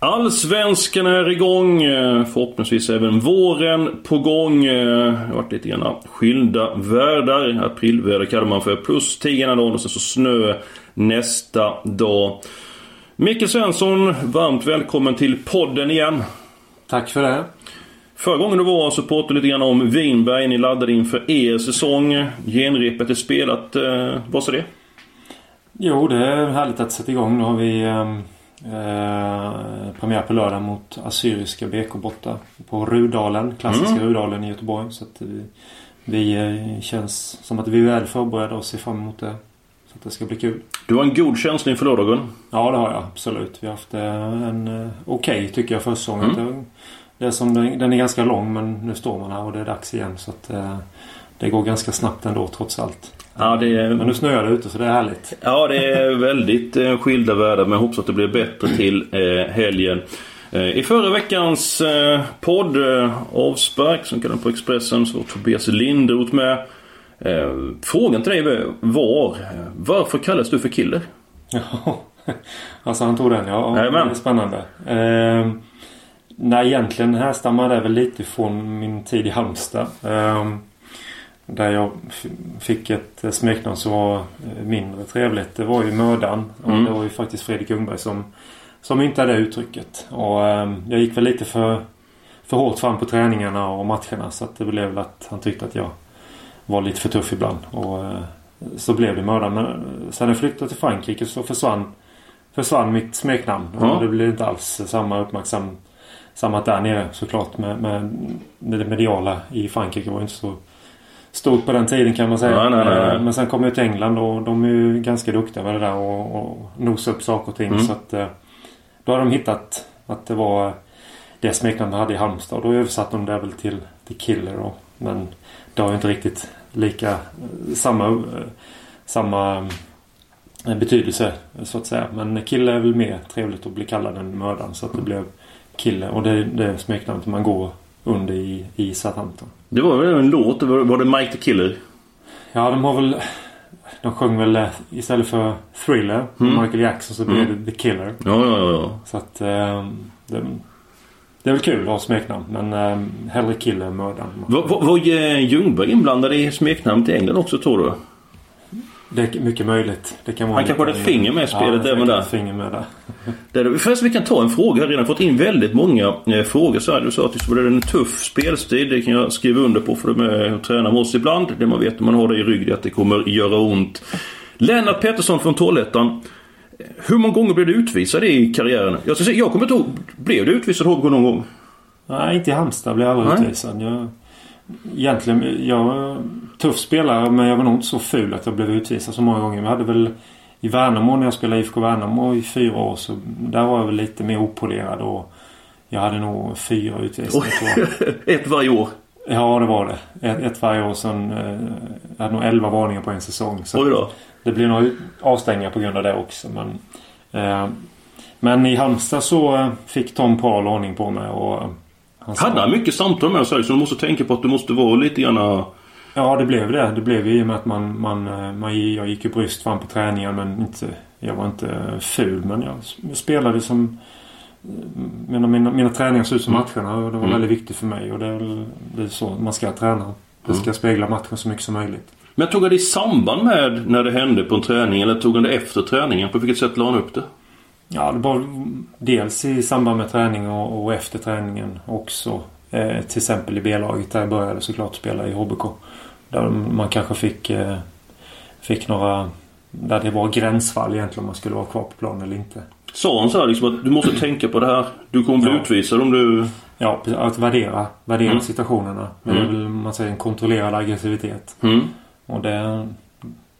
Allsvenskan är igång. eh, Förhoppningsvis även våren på gång. Eh, Det har varit lite grann skilda världar. Aprilväder kallar man för. Plus 10 ena dagen och sen så snö nästa dag. Micke Svensson, varmt välkommen till podden igen. Tack för det. Förra gången du var så pratade du lite grann om Vinberg. Ni laddade inför er säsong. Genrepet är spelat. Eh, Vad sa det? Jo, det är härligt att sätta igång. Nu har vi ehm, eh, premiär på lördag mot Assyriska BK borta på Rudalen. Klassiska Mm. Rudalen i Göteborg. Så vi, vi eh, känns som att vi är väl förberedda och ser fram emot det. Så att det ska bli kul. Du har en god känsla inför lördagen. Ja, det har jag absolut. Vi har haft eh, en okej tycker jag försäsongen. Mm. Det, är som, den är ganska lång men nu står man här och det är dags igen. Så att det går ganska snabbt ändå trots allt. Ja, det är... Men nu snöar det ute så det är härligt. Ja, det är väldigt eh, skilda världar men jag hoppas att det blir bättre till eh, helgen. Eh, I förra veckans eh, podd Avspark som kallas på Expressen så var Tobias Linderoth med. Eh, frågan till dig var Varför kallas du för killer? Ja, alltså han tog den ja. Jajamän. Det är spännande. Eh, nej, egentligen härstammar det väl lite från min tid i Halmstad. Eh, där jag fick ett eh, smeknamn som var eh, mindre trevligt. Det var ju Mördan. Och Mm. det var ju faktiskt Fredrik Ljungberg som, som myntade det uttrycket. Och eh, jag gick väl lite för, för hårt fram på träningarna och matcherna. Så att det blev väl att han tyckte att jag var lite för tuff ibland. Och eh, så blev det Mördan. Men eh, sen jag flyttade till Frankrike så försvann, försvann mitt smeknamn. Ja. Och det blev inte alls samma uppmärksammat där nere såklart. Med, med det mediala i Frankrike var inte så stort på den tiden kan man säga. Nej, nej, nej. Eh, Men sen kom jag till England och de är ju ganska duktiga med det där och, och nosa upp saker och ting. Mm. Så att eh, då har de hittat att det var det smeknamnet jag hade i Halmstad. Och då översatte de det väl till The Killer då. Men det har ju inte riktigt lika eh, samma samma betydelse så att säga. Men kille är väl mer trevligt att bli kallad än mördaren. Så att det blev kille. Och det är det smeknamnet man går under i, i Southampton. Det var väl en låt? Var det Mike the Killer? Ja, de har väl... De sjöng väl eh, istället för Thriller, Mm. Michael Jackson, så blev Mm. det The Killer. Ja, ja, ja. Så att... Eh, det, det är väl kul att ha smeknamn. Men eh, hellre kille än mördaren. Var, var, var eh, Ljungberg inblandad i smeknamnet i England också tror du? Det är mycket möjligt. Det kan vara Han kanske hade ett finger med i spelet ja, även där. finger med där. Det är det. Förresten, vi kan ta en fråga. Jag har redan fått in väldigt många eh, frågor. Så här, du sa att det var en tuff spelstil. Det kan jag skriva under på för de är och tränar med oss ibland. Det man vet när man har det i ryggen att det kommer göra ont. Lennart Pettersson från Trollhättan. Hur många gånger blev du utvisad i karriären? Jag, ska säga, jag kommer inte ihåg. Blev du utvisad HBK någon gång? Nej, inte i Halmstad blev jag aldrig utvisad. Jag, egentligen, jag tuff spelare men jag var nog inte så ful att jag blev utvisad så många gånger. Vi hade väl i Värnamo när jag spelade IFK Värnamo i fyra år så där var jag väl lite mer opolerad och jag hade nog fyra utvisningar jag. Ett varje år. Ja, det var det. Ett, ett varje år sen. Eh, jag hade nog elva varningar på en säsong. Så Oj då. det blev nog avstängningar på grund av det också. Men, eh, men i Halmstad så eh, fick Tom Paul ordning på mig och han Hade han mycket samtal med sig så du måste tänka på att du måste vara lite grann... Ja, det blev det. Det blev ju i och med att man, man, eh, man jag gick ju bröst fram på träningen men inte, jag var inte ful. Men jag spelade som... eh, Mina, mina, mina träningar såg ut som matcherna och det var Mm. väldigt viktigt för mig. Och det är, det är så man ska träna. Det Mm. ska spegla matchen så mycket som möjligt. Men tog han det i samband med när det hände på en träning eller tog han det efter träningen? På vilket sätt la han upp det? Ja, det var dels i samband med träning och, och efter träningen också. Eh, till exempel i B-laget där jag började såklart spela i HBK. Där man kanske fick, eh, fick några... Där det var gränsfall egentligen om man skulle vara kvar på planen eller inte. Sa han så här liksom att du måste tänka på det här. Du kommer bli Ja. utvisad om du... Ja, att värdera, värdera Mm. situationerna. Det är Mm. väl man säger en kontrollerad aggressivitet. Mm. Och det,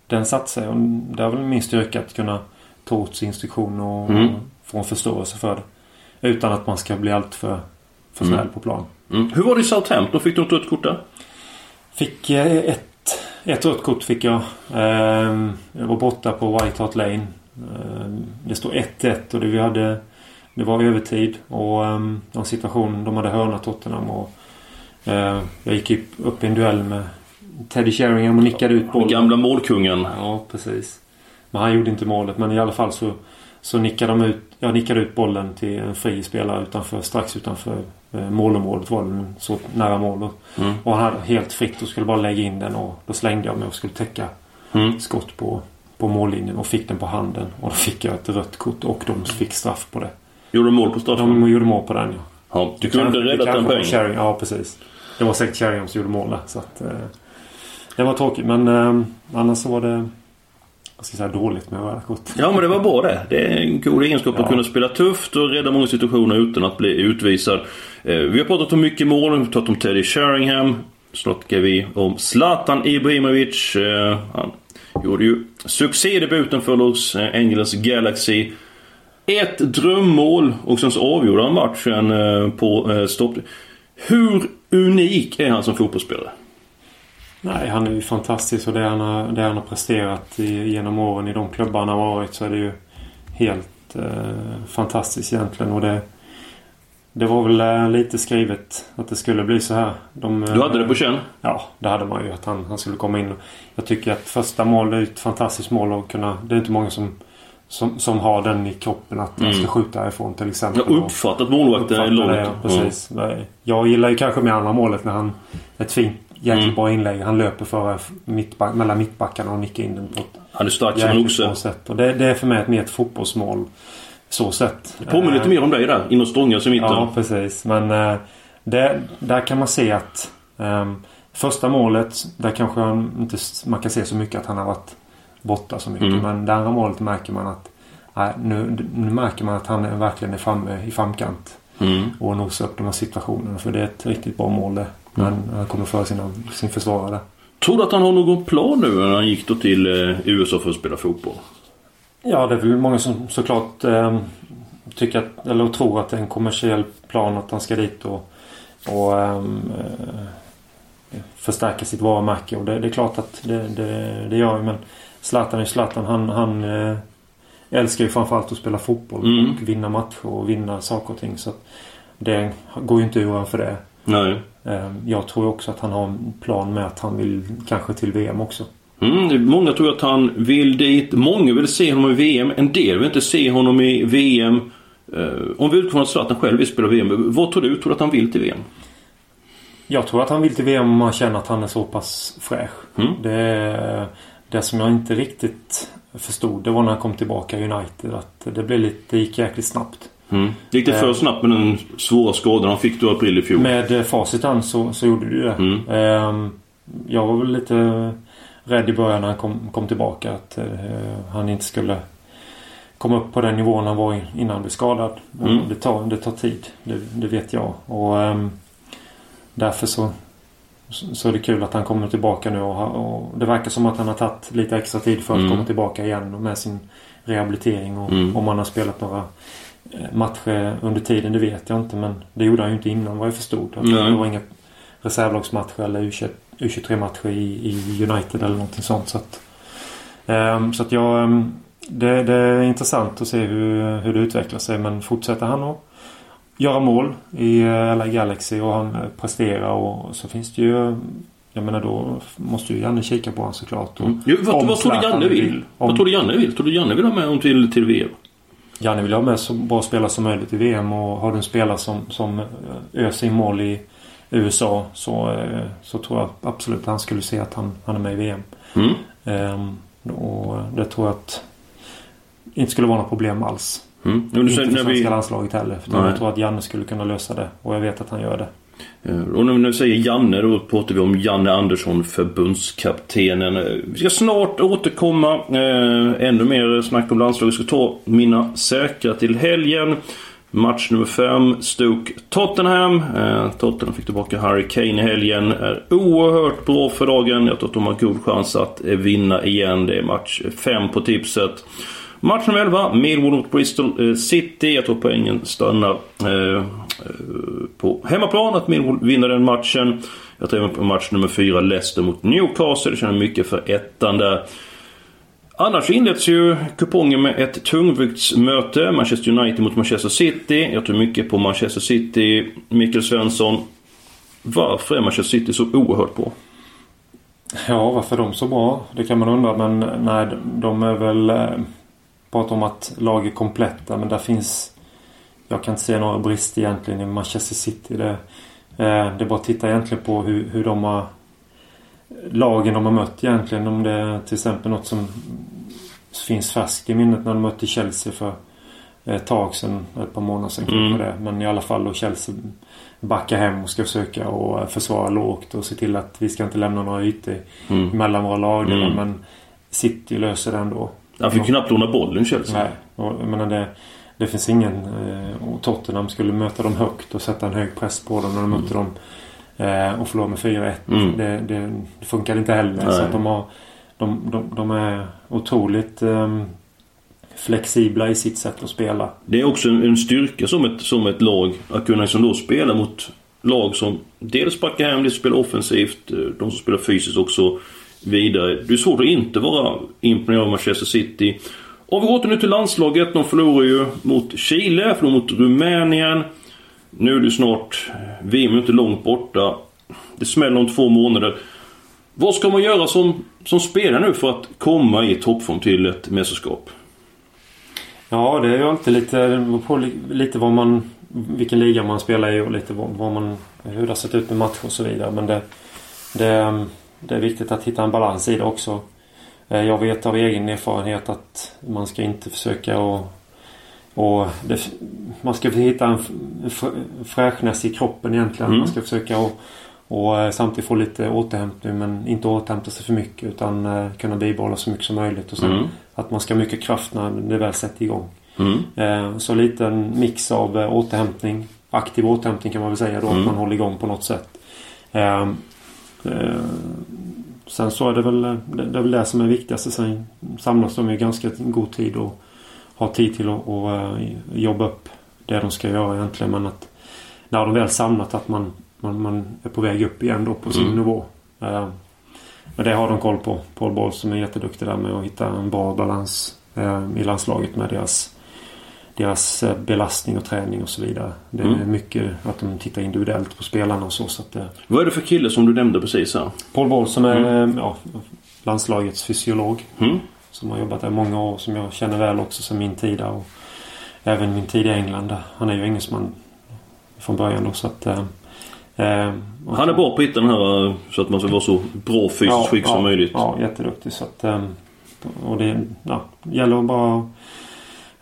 den satt sig. Och det är väl min styrka att kunna ta åt sig instruktioner och, Mm. få en förståelse för det. Utan att man ska bli allt för, för snäll Mm. på plan. Mm. Hur var det i Southampton? Fick du ett kort där? Fick eh, ett, Ett rött kort fick jag. Ehm, jag var borta på White Hart Lane. Ehm, det stod 1-1 och det vi hade... Det var övertid och um, de situation, de hade hörnat Tottenham och uh, jag gick upp i en duell med Teddy Sheringham och nickade ut bollen. Gamla målkungen. Ja, precis. Men han gjorde inte målet men i alla fall så, så nickade de ut, jag nickade ut bollen till en fri spelare utanför, strax utanför eh, målområdet var den så nära mål. Mm. Och han hade helt fritt och skulle bara lägga in den och då slängde jag mig och skulle täcka mm. skott på, på mållinjen och fick den på handen. Och då fick jag ett rött kort och de fick straff på det. Gjorde de mål på straffen? De gjorde mål på den ja. ja du kunde räddat den poängen? Ja precis. Det var säkert Sheringham som gjorde mål där. Så att, eh, det var tråkigt men eh, annars så var det ska säga dåligt med röda kort. Ja men det var bra det. Det är en god egenskap ja. att kunna spela tufft och rädda många situationer utan att bli utvisad. Eh, vi har pratat om mycket mål. Vi har pratat om Teddy Sheringham. Snart ska vi om Zlatan Ibrahimovic. Eh, han gjorde ju succédebuten för Los Angeles Galaxy. Ett drömmål och sen så avgjorde han matchen eh, på stopp. Hur unik är han som fotbollsspelare? Nej, han är ju fantastisk och det han har, det han har presterat i, genom åren i de klubbar han har varit så är det ju helt eh, fantastiskt egentligen. Och det, det var väl eh, lite skrivet att det skulle bli så här. De, du hade det på känn? Ja, det hade man ju. Att han, han skulle komma in. Jag tycker att första mål är ett fantastiskt mål att kunna... Det är inte många som, som, som har den i kroppen att mm. man ska skjuta härifrån till exempel. Jag uppfattat målvakten är långt. Det, ja, precis. Mm. Jag gillar ju kanske med andra målet när han... Ett fint jäkligt mm. bra inlägg. Han löper före mittback, mellan mittbackarna och nickar in den på ett Han är stark som en oxe. Sätt. Och det, det, är för mig ett mer ett fotbollsmål. Så sett. Det påminner lite mer om dig där. In och stångas i mitten. Ja, precis. Men äh, det, där kan man se att ähm, Första målet, där kanske han inte, man kan se så mycket att han har varit borta så mycket. Mm. Men det andra målet märker man att nej, nu, nu märker man att han verkligen är framme i framkant. Mm. Och nosar upp de här situationerna. För det är ett riktigt bra mål det. Mm. han kommer före sina, sin försvarare. Tror du att han har någon plan nu när han gick då till eh, USA för att spela fotboll? Ja, det är väl många som såklart eh, tycker att, eller tror att det är en kommersiell plan att han ska dit och, och ehm, eh, förstärka sitt varumärke. Och det, det, är klart att det, det, det gör Men Zlatan är Zlatan. Han, han eh, älskar ju framförallt att spela fotboll mm. och vinna matcher och vinna saker och ting. Så det går ju inte ur för det. Nej. Ehm, jag tror också att han har en plan med att han vill kanske till VM också. Mm, många tror att han vill dit. Många vill se honom i VM. En del vill inte se honom i VM. Uh, om vi utgår från att Zlatan själv vill spela VM. Vad tror du? Tror du att han vill till VM? Jag tror att han vill till VM om man känner att han är så pass fräsch. Mm. Det, det som jag inte riktigt förstod det var när han kom tillbaka i United. Att det, blev lite, det gick jäkligt snabbt. Mm. Gick det för eh, snabbt med den svåra skadan han fick du i april i fjol? Med eh, facit så, så gjorde det det. Mm. Eh, jag var väl lite rädd i början när han kom, kom tillbaka att eh, han inte skulle komma upp på den nivån han var innan han blev skadad. Mm. Det, tar, det tar tid. Det, det vet jag. Och eh, Därför så, så är det kul att han kommer tillbaka nu och, och det verkar som att han har tagit lite extra tid för att mm. komma tillbaka igen med sin rehabilitering och mm. om han har spelat några matcher under tiden, det vet jag inte. Men det gjorde han ju inte innan vad jag förstod. Att det var inga reservlagsmatcher eller U23-matcher i, i, United eller någonting sånt. Så att, um, så att jag... Um, det, det, är intressant att se hur, hur det utvecklar sig. Men fortsätter han att göra mål i eh, LA Galaxy och han presterar och så finns det ju... Jag menar då måste ju Janne kika på honom såklart. Och mm. jo, vad, vad tror du Janne vill? vill. Om, vad tror du Janne vill? Tror du Janne vill ha med honom till, till VM? Janne vill ha med så bra spelare som möjligt i VM och har du en spelare som, som öser in mål i USA så, eh, så tror jag absolut att han skulle se att han, han är med i VM. Mm. Ehm, och det tror jag att inte skulle vara något problem alls. Mm. Inte för svenska vi... landslaget heller. För jag tror att Janne skulle kunna lösa det. Och jag vet att han gör det. Eh, och när vi säger Janne då pratar vi om Janne Andersson, förbundskaptenen. Eh, vi ska snart återkomma. Eh, ännu mer snack om landslaget. Vi ska ta mina säkra till helgen. Match nummer 5, Stoke Tottenham. Eh, Tottenham fick tillbaka Harry Kane i helgen. Är oerhört bra för dagen. Jag tror att de har god chans att vinna igen. Det är match 5 på tipset. Match nummer 11, Millwall mot Bristol eh, City. Jag tror poängen stannar eh, eh, på hemmaplan. Att Millwall vinner den matchen. Jag tror även på match nummer 4, Leicester mot Newcastle. Jag känner mycket för ettan där. Annars inleds ju kupongen med ett tungviktsmöte. Manchester United mot Manchester City. Jag tror mycket på Manchester City. Mikael Svensson. Varför är Manchester City så oerhört bra? Ja, varför är de så bra? Det kan man undra. Men nej, de är väl... Eh, Eh, pratar om att lag är kompletta. Men där finns... Jag kan inte se några brister egentligen i Manchester City. Det, eh, det är bara att titta egentligen på hur, hur de har lagen de har mött egentligen. Om det är till exempel något som finns färskt i minnet när de mötte Chelsea för ett tag sedan. Ett par månader sedan mm. det. Men i alla fall då Chelsea backar hem och ska försöka och försvara lågt och se till att vi ska inte lämna några ytor mm. mellan våra lag. Mm. Men City löser det ändå. Han fick knappt låna bollen Chelsea. Nej. Och, jag menar det, det finns ingen... Eh, Tottenham skulle möta dem högt och sätta en hög press på dem när de mötte mm. dem Eh, och förlora med 4-1. Mm. Det, det, det funkar inte heller. Nej. Så de, har, de, de, de är otroligt eh, flexibla i sitt sätt att spela. Det är också en, en styrka som ett, som ett lag att kunna liksom då spela mot lag som dels backar hem, dels spelar offensivt, eh, de som spelar fysiskt också vidare. Det är svårt att inte vara imponerad av Manchester City. Om vi åter nu till landslaget. De förlorar ju mot Chile, förlorar mot Rumänien. Nu är det snart... VM är inte långt borta. Det smäller om två månader. Vad ska man göra som, som spelare nu för att komma i toppform till ett mästerskap? Ja, det är ju alltid lite, på lite vad man, vilken liga man spelar i och lite vad, vad man, hur det har sett ut med matcher och så vidare. Men det, det, det är viktigt att hitta en balans i det också. Eh, jag vet av egen erfarenhet att man ska inte försöka att och det, man ska hitta en fräschness i kroppen egentligen. Mm. Man ska försöka och, och eh, samtidigt få lite återhämtning men inte återhämta sig för mycket utan uh, kunna bibehålla så mycket som möjligt. Och sen mm. att man ska ha mycket kraft när det väl sätter igång. Mm. Så lite en mix av återhämtning. Aktiv återhämtning kan man väl säga då. Att mm. man håller igång på något sätt. Sen så är det väl det, det är väl det som är viktigast. Sen samlas de ju ganska god tid och har tid till att, att eh, jobba upp det de ska göra egentligen. Men att när de väl samlat att man, man, man är på väg upp igen då på sin mm. nivå. Eh, men det har de koll på. Paul Boll som är jätteduktig där med att hitta en bra balans eh, i landslaget med deras deras belastning och träning och så vidare. Det är mm. mycket att de tittar individuellt på spelarna och så. så att, Vad är det för kille som du nämnde precis här? Paul Boll som är mm. ja, landslagets fysiolog. Mm som har jobbat där många år som jag känner väl också som min tid där. Och även min tid i England. Han är ju engelsman från början då så att... Eh, eh han är bra på att hitta den här eh, så att man ska vara så bra fysiskt ja, skick ja, som möjligt. Ja, jätteduktig. Så att, eh, och det ja, gäller bara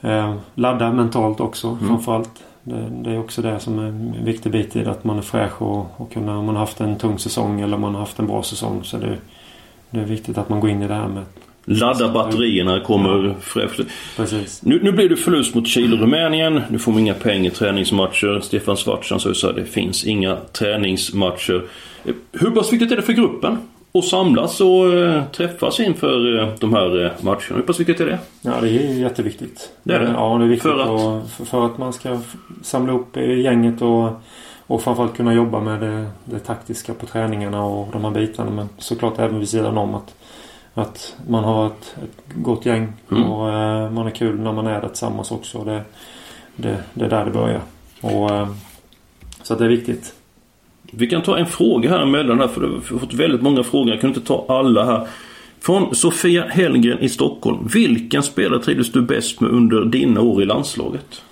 eh, ladda mentalt också mm. framförallt. Det, det, är också det som är en viktig bit i det. Att man är fräsch och, och kunna, om man har haft en tung säsong eller man har haft en bra säsong. Så det, det är viktigt att man går in i det här med Ladda batterierna kommer fräscht. Precis. Nu, nu blir det förlust mot Chile och Rumänien. Nu får man inga pengar i träningsmatcher. Stefan Svartsan sa ju att det finns inga träningsmatcher. Hur pass viktigt är det för gruppen? Att samlas och äh, träffas inför äh, de här äh, matcherna. Hur pass viktigt är det? Ja, det är jätteviktigt. Det är det? Ja, det är viktigt för att, och, för att man ska samla upp gänget och, och framförallt kunna jobba med det, det taktiska på träningarna och de här bitarna. Men såklart även vid sidan om att att man har ett, ett gott gäng mm. och eh, man är kul när man är där tillsammans också. Det, det, det är där det börjar. Och, eh, så det är viktigt. Vi kan ta en fråga här emellan här för vi har fått väldigt många frågor. Jag kan inte ta alla här. Från Sofia Hellgren i Stockholm. Vilken spelare trivdes du bäst med under dina år i landslaget?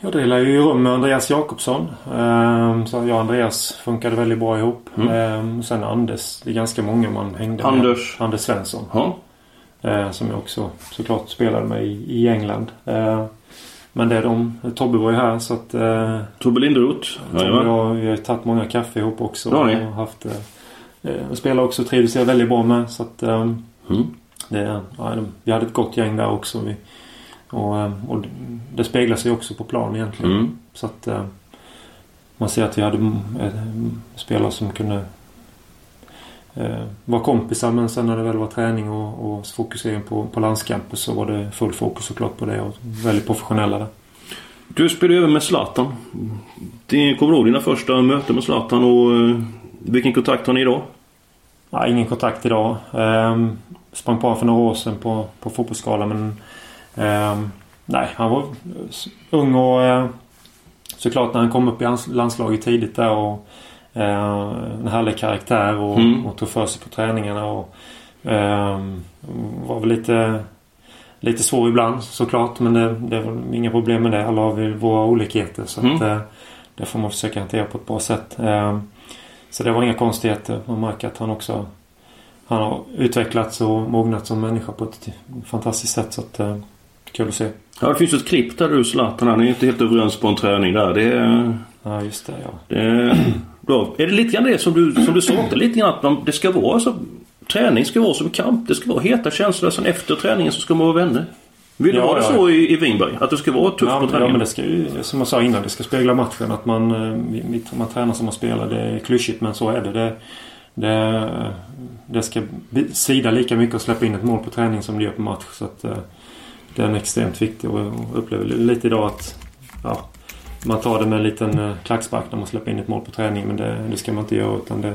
Jag delar ju rum med Andreas Jakobsson. Ehm, så jag och Andreas funkade väldigt bra ihop. Mm. Ehm, sen Anders. Det är ganska många man hängde med. Anders? Anders Svensson. Ja. Ehm, som jag också såklart spelade med i England. Men det är de. Tobbe var ju här så att... Tobbe Linderoth. Tobbe och jag, vi har tagit många kaffe ihop också. Ja, ni. Och haft, eh, spelar också trivdes jag väldigt bra med. Så att... Mm. Det, ja, vi hade ett gott gäng där också. Vi, och, eh, och det speglar sig också på plan egentligen. Mm. Så att eh, man ser att vi hade eh, spelare som kunde eh, var kompisar men sen när det väl var träning och, och fokusering på, på landskamper så var det full fokus såklart på det och väldigt professionella där. Du spelade över med Zlatan. Det kommer du ihåg dina första möten med Zlatan och eh, vilken kontakt har ni idag? Ja, ingen kontakt idag. Ehm, sprang på för några år sedan på, på fotbollsskalan men ehm, Nej, han var ung och eh, såklart när han kom upp i landslaget tidigt där och en härlig karaktär och, mm. och tog för sig på träningarna och eh, var väl lite Lite svår ibland såklart men det, det var inga problem med det. Alla har vi våra olikheter så mm. att eh, det får man försöka hantera på ett bra sätt. Eh, så det var inga konstigheter. Man märker att han också Han har utvecklats och mognat som människa på ett fantastiskt sätt så att eh, Kul att se. Ja, det finns ett klipp där du Zlatan. Han är inte helt överens på en träning där. Det är... Ja, just det. Ja. Det är, då, är det lite grann det som du, som du saknar? Lite grann att man, det ska vara så... Träning ska vara som kamp. Det ska vara heta känslor. Sen efter träningen så ska man vara vänner. Vill ja, det vara ja, så i, i Vinberg? Att det ska vara tufft ja, på träningen? Ja, men det ska ju, som jag sa innan, det ska spegla matchen. Att man, eh, man tränar som man spelar. Det är klyschigt men så är det. det det, det ska sida lika mycket att släppa in ett mål på träning som det gör på match. Så att, eh, den är extremt viktig och jag upplever lite idag att ja, man tar det med en liten eh, klackspark när man släpper in ett mål på träning. Men det, det ska man inte göra utan det,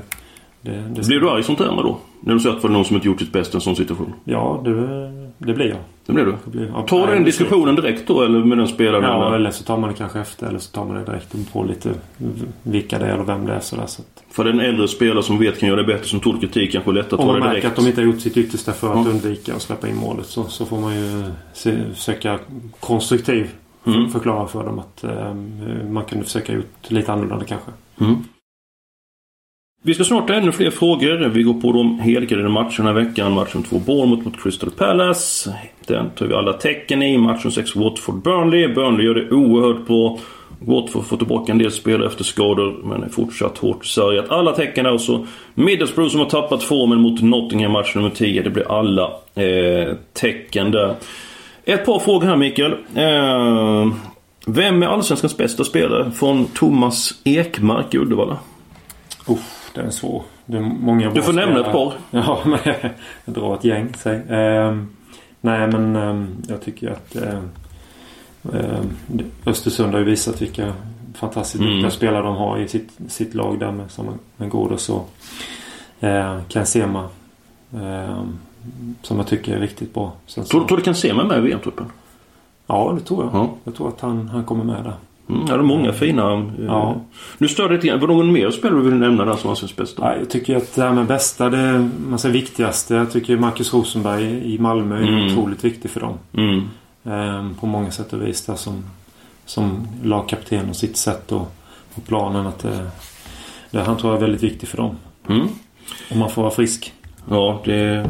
det, det Blir du arg som tränare då? När du ser att det var någon som inte gjort sitt bästa i en sån situation? Ja, det, det blir jag. Det blir du? Det blir, ja, tar du den diskussionen direkt då eller med den spelaren? Ja, eller så tar man det kanske efter eller så tar man det direkt och på lite vilka det är eller vem det är. Sådär, så att... För den äldre spelare som vet kan göra det bättre som tål kritik kanske är lättare att ta det direkt. Om man märker att de inte har gjort sitt yttersta för att ja. undvika att släppa in målet så, så får man ju se, försöka konstruktivt mm. förklara för dem att eh, man kunde försöka gjort lite annorlunda kanske. Mm. Vi ska snart ha ännu fler frågor. Vi går på de helgardade matcherna i veckan. Matchen 2 Bournemouth mot Crystal Palace. Den tar vi alla tecken i. Matchen 6 Watford-Burnley. Burnley gör det oerhört bra. Watford får tillbaka en del spelare efter skador men är fortsatt hårt sargat. Alla tecken är alltså Middlesbrough som har tappat formen mot Nottingham match nummer 10. Det blir alla eh, tecken där. Ett par frågor här Mikael. Eh, vem är Allsvenskans bästa spelare från Thomas Ekmark i Uddevalla? Uff det är svår. Det är många du får nämna ett par. Ja, men jag drar ett gäng. Säg. Eh, nej, men eh, jag tycker att eh, Östersund har ju visat vilka fantastiskt mm. duktiga spelare de har i sitt, sitt lag där med, som med Ghoddos och eh, Kansema. Eh, som jag tycker är riktigt bra. Sen tror, så... tror du Kansema är med i VM-truppen? Ja, det tror jag. Ja. Jag tror att han, han kommer med där. Mm, ja, det är många fina. Eh, ja. Nu stör det lite grann. Var det någon mer spelare du vill nämna där som anses bästa? Ja, jag tycker att det här med bästa, det man säger viktigaste. Jag tycker Marcus Rosenberg i Malmö är mm. otroligt viktig för dem. Mm. Ehm, på många sätt och vis där som, som lagkapten och sitt sätt och, och planen. Att det, det, han tror jag är väldigt viktig för dem. Mm. Om man får vara frisk. Ja, det är,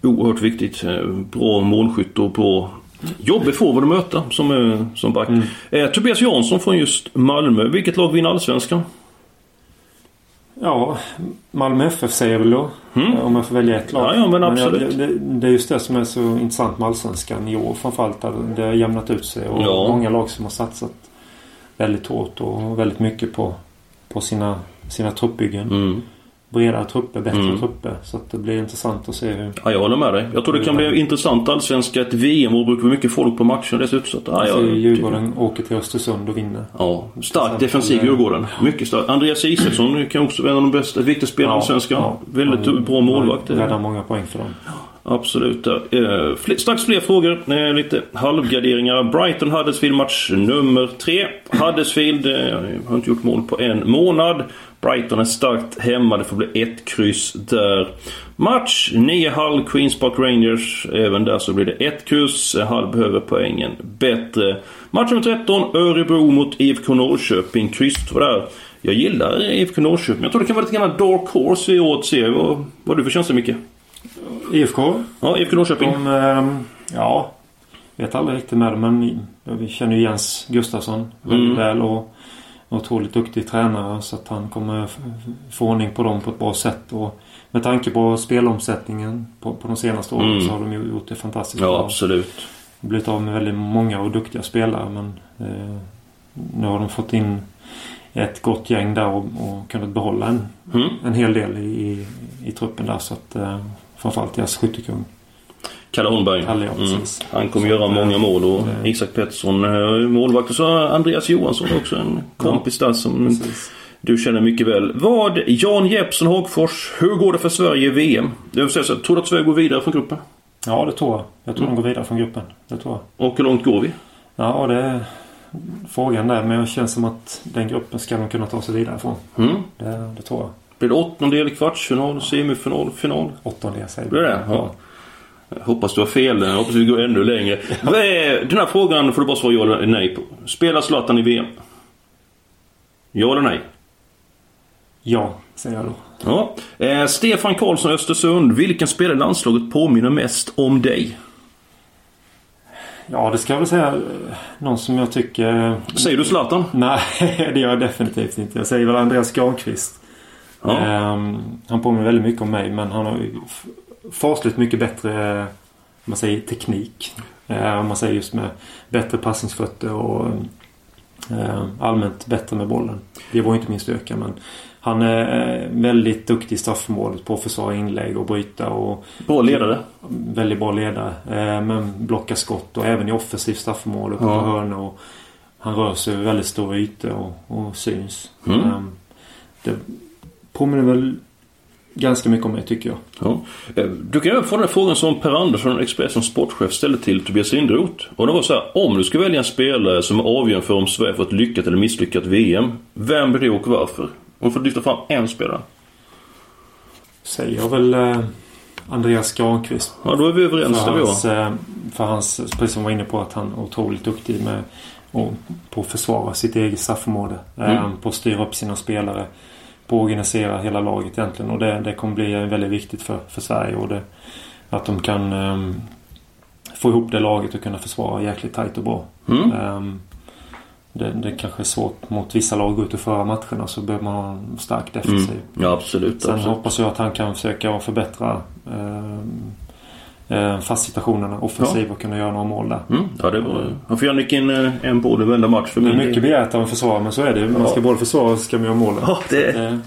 det oerhört viktigt. Eh, bra målskytt och bra Jobbig forward att möta som, som back. Mm. Eh, Tobias Jansson från just Malmö. Vilket lag vinner Allsvenskan? Ja, Malmö FF säger jag väl då. Mm. Om jag får välja ett lag. Ja, ja men absolut. Men det, det, är just det som är så intressant med Allsvenskan i år framförallt. Det har jämnat ut sig och ja. många lag som har satsat väldigt hårt och väldigt mycket på, på sina, sina truppbyggen. Mm bredare trupper, bättre mm. trupper. Så att det blir intressant att se hur... Ja, jag håller med dig. Jag tror det kan bli intressant allsvenska. Ett VM och brukar mycket folk på matchen dessutom. Så att, ja, jag, Djurgården åker till Östersund och vinner. Ja, stark defensiv Djurgården. Mycket stark. Andreas Isaksson kan också vara en av de bästa, viktiga spelarna ja, i Allsvenskan. Ja, Väldigt bra målvakt. Räddar många poäng för dem. Absolut. Eh, fl strax fler frågor. Eh, lite halvgarderingar. Brighton Huddersfield match nummer tre. Huddersfield eh, har inte gjort mål på en månad. Brighton är starkt hemma. Det får bli ett kryss där. Match 9 Hull Queens Park Rangers. Även där så blir det ett kryss. Eh, Hull behöver poängen bättre. Match nummer 13 Örebro mot IFK Norrköping. Kryss 2 där. Jag gillar IFK Norrköping. Jag tror det kan vara lite grann dark horse i årets serie. Vad, vad har du för känsla Micke? IFK? Ja, IFK Norrköping. De, eh, ja, vet aldrig riktigt med dem men vi känner ju Jens Gustafsson väldigt mm. väl och otroligt duktig tränare så att han kommer få ordning på dem på ett bra sätt. Och med tanke på spelomsättningen på, på de senaste åren mm. så har de ju gjort det fantastiskt ja, bra. absolut. Blivit av med väldigt många och duktiga spelare men eh, nu har de fått in ett gott gäng där och, och kunnat behålla en, Mm. en hel del i, i, i truppen där. Så att, eh, framförallt deras skyttekung. Kalle Holmberg. Kalle, ja, Mm. Han kommer göra många eh, mål och det- Isak Pettersson eh, målvakt. Och så Andreas Johansson också en kompis där som Precis. du känner mycket väl. Vad, Jan Jeppsson Hagfors, hur går det för Sverige i VM? Det vill säga, så, tror du att Sverige går vidare från gruppen? Ja, det tror jag. Jag tror Mm. de går vidare från gruppen. Det tror jag. Och hur långt går vi? Ja, det är frågan där. Men det känns som att den gruppen ska de kunna ta sig vidare från. Mm. Det, det tror jag. Blir det åttondel, kvartsfinal, semifinal, final? Åttondel säger Blir det? Ja. Jag hoppas du har fel. Jag hoppas vi går ännu längre. Den här frågan får du bara svara ja eller nej på. Spelar Zlatan i VM? Ja eller nej? Ja, säger jag då. Ja. Eh, Stefan Karlsson Östersund. Vilken spelare i landslaget påminner mest om dig? Ja, det ska jag väl säga. eh, Någon som jag tycker... Säger du Zlatan? Nej, det gör jag definitivt inte. Jag säger väl Andreas Granqvist. Ja. Ehm, han påminner väldigt mycket om mig men han har fasligt mycket bättre man säger, teknik. Eh, om man säger just med bättre passningsfötter och eh, allmänt bättre med bollen. Det var inte min styrka men han är eh, väldigt duktig i straffområdet på att försvara inlägg och bryta och Bra ledare. väldigt bra ledare. Men blockar skott och även i offensivt straffområde på Ja. hörnor. Och han rör sig över väldigt stora ytor och, och syns. Mm. Det påminner väl ganska mycket om mig tycker jag. Ja. Eh, Du kan även få den här frågan som Per Andersson, Expressens sportchef, ställde till Tobias Lindroth. Och det var så här, om du ska välja en spelare som är avgörande för om Sverige får ett lyckat eller misslyckat VM. Vem blir det och varför? Om du får lyfta fram en spelare. Säger jag väl eh, Andreas Granqvist. Ja, då är vi överens För där vi hans, var. eh, för hans, precis som var inne på att han är otroligt duktig med och på att försvara sitt eget straffområde. Eh, Mm. På att styra upp sina spelare. På att organisera hela laget egentligen. Och det, det kommer bli väldigt viktigt för, för Sverige. Och det, att de kan ehm, få ihop det laget och kunna försvara jäkligt tajt och bra. Mm. Ehm, det, det kanske är svårt mot vissa lag att gå ut och föra matcherna så behöver man ha en stark defensiv. Mm. Ja, absolut. Sen absolut. hoppas jag att han kan försöka förbättra eh, fast situationerna offensivt och kunna göra några mål där. Mm. Ja, det var... Han får gärna nicka in eh, en boll i varenda match för Det är mycket begärt av en försvarare men så är det. Man ska Ja. både försvara och så ska man göra mål. Ja, det-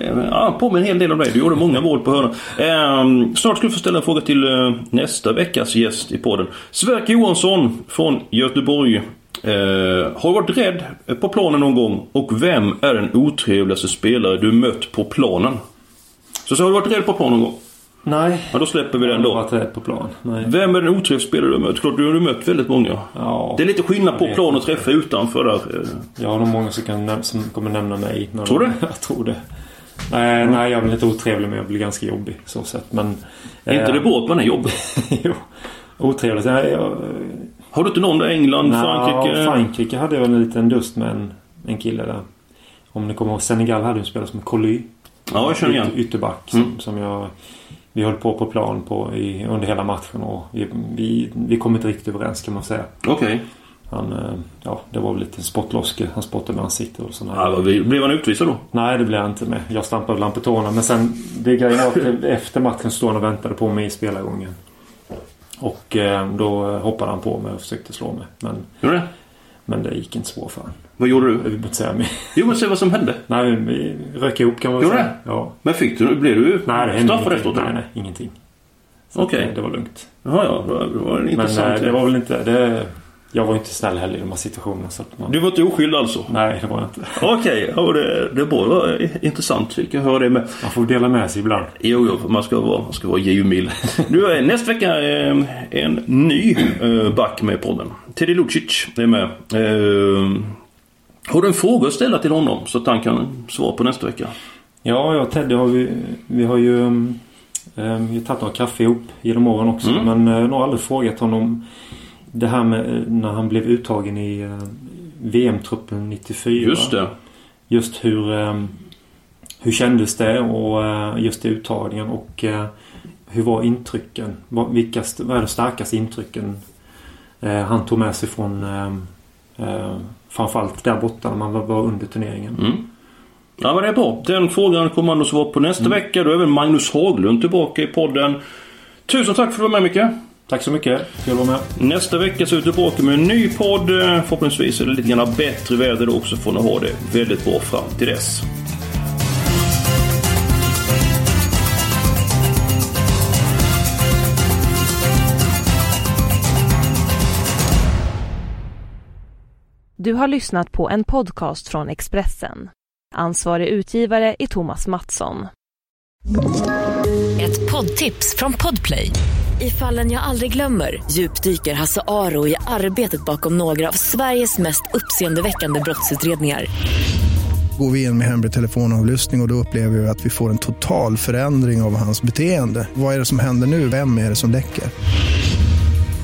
Eh, Ja, påminner en hel del om dig. Du gjorde många mål på hörnan. Ehm, snart ska du få ställa en fråga till eh, nästa veckas gäst i podden. Sverker Johansson från Göteborg. Eh, har varit rädd på planen någon gång? Och vem är den otrevligaste spelare du mött på planen? Så, så har du varit rädd på planen någon gång? Nej. Ja, då släpper vi den Jag då. varit rädd på plan. Nej. Vem är den otrevligaste spelare du har mött? Klart, du har mött väldigt många. Ja, Det är lite skillnad jag på plan och inte. träffa utanför där. Jag har nog många som, kan, som kommer nämna mig. Tror de, du? Jag tror det. Nej, nej, jag väl inte otrevlig men jag blir ganska jobbig så sett. Men... Är inte eh, det bra att man är jobbig? jo. Otrevligt? Nej, jag, Har du inte någon där? England, nej, Frankrike? Frankrike hade jag en liten dust med en, en kille där. Om ni kommer ihåg, Senegal hade en spelare som Coly. Ja, jag känner igen. Yt- Ytterback som, Mm. som jag... Vi höll på på plan på i, under hela matchen och vi, vi, vi kom inte riktigt överens kan man säga. Okej. Han, eh, ja, det var väl lite spottloske. Han spottade med ansiktet och vad vi- blev han utvisad då? Nej, det blev jag inte med. Jag stampade väl han på tårna. Men sen, det grejen var att efter matchen stod han och väntade på mig i spelargången. Och eh, då hoppade han på mig och försökte slå mig. Men, Gjorde det? men det gick inte så bra för han. Vad gjorde Jag du? vill inte säga mer. Jo, men se vad som hände. Nej, vi rök ihop kan man Gjorde säga. Ja. Men fick du, blev du Nej, det straffad efteråt? Nej, nej, ingenting. Okej. att, eh, Det var lugnt. Jaha, ja. Det var- det en Men intressant. eh, det var väl inte... Det, jag var inte snäll heller i de här situationerna. Så att man, Du var inte oskyldig alltså? Nej, det var jag inte. Okej, ja, det, det. Det var intressant. Fick jag höra det med. Man får dela med sig ibland. Jo, jo, man ska vara, man ska vara givmild. Nu är nästa vecka eh, en ny eh, back med podden. Teddy Lucic är med. Eh, har du en fråga att ställa till honom så att han kan svara på nästa vecka? Ja, jag och Teddy har vi, vi har ju um, vi har tagit några kaffe ihop genom åren också. Mm. Men uh, jag har aldrig frågat honom det här med uh, när han blev uttagen i uh, VM-truppen 94. Just det. Just hur, um, hur kändes det och uh, just det uttagningen och uh, hur var intrycken? Vad, vilka, vad är de starkaste intrycken uh, han tog med sig från uh, framförallt där borta när man var, under turneringen. Mm. Ja men det är bra. Den frågan kommer han att svara på nästa vecka. Då är även Magnus Haglund tillbaka i podden. Tusen tack för att du var med Micke. Tack så mycket. Kul att vara med. Nästa vecka så är vi tillbaka med en ny podd. Förhoppningsvis är det lite grann bättre väder då också får ni ha det väldigt bra fram till dess. Du har lyssnat på en podcast från Expressen. Ansvarig utgivare är Thomas Mattsson. Ett poddtips från Podplay. I fallen jag aldrig glömmer djupdyker Hasse Aro i arbetet bakom några av Sveriges mest uppseendeväckande brottsutredningar. Går vi in med hemlig telefonavlyssning och, och då upplever vi att vi får en total förändring av hans beteende. Vad är det som händer nu? Vem är det som läcker?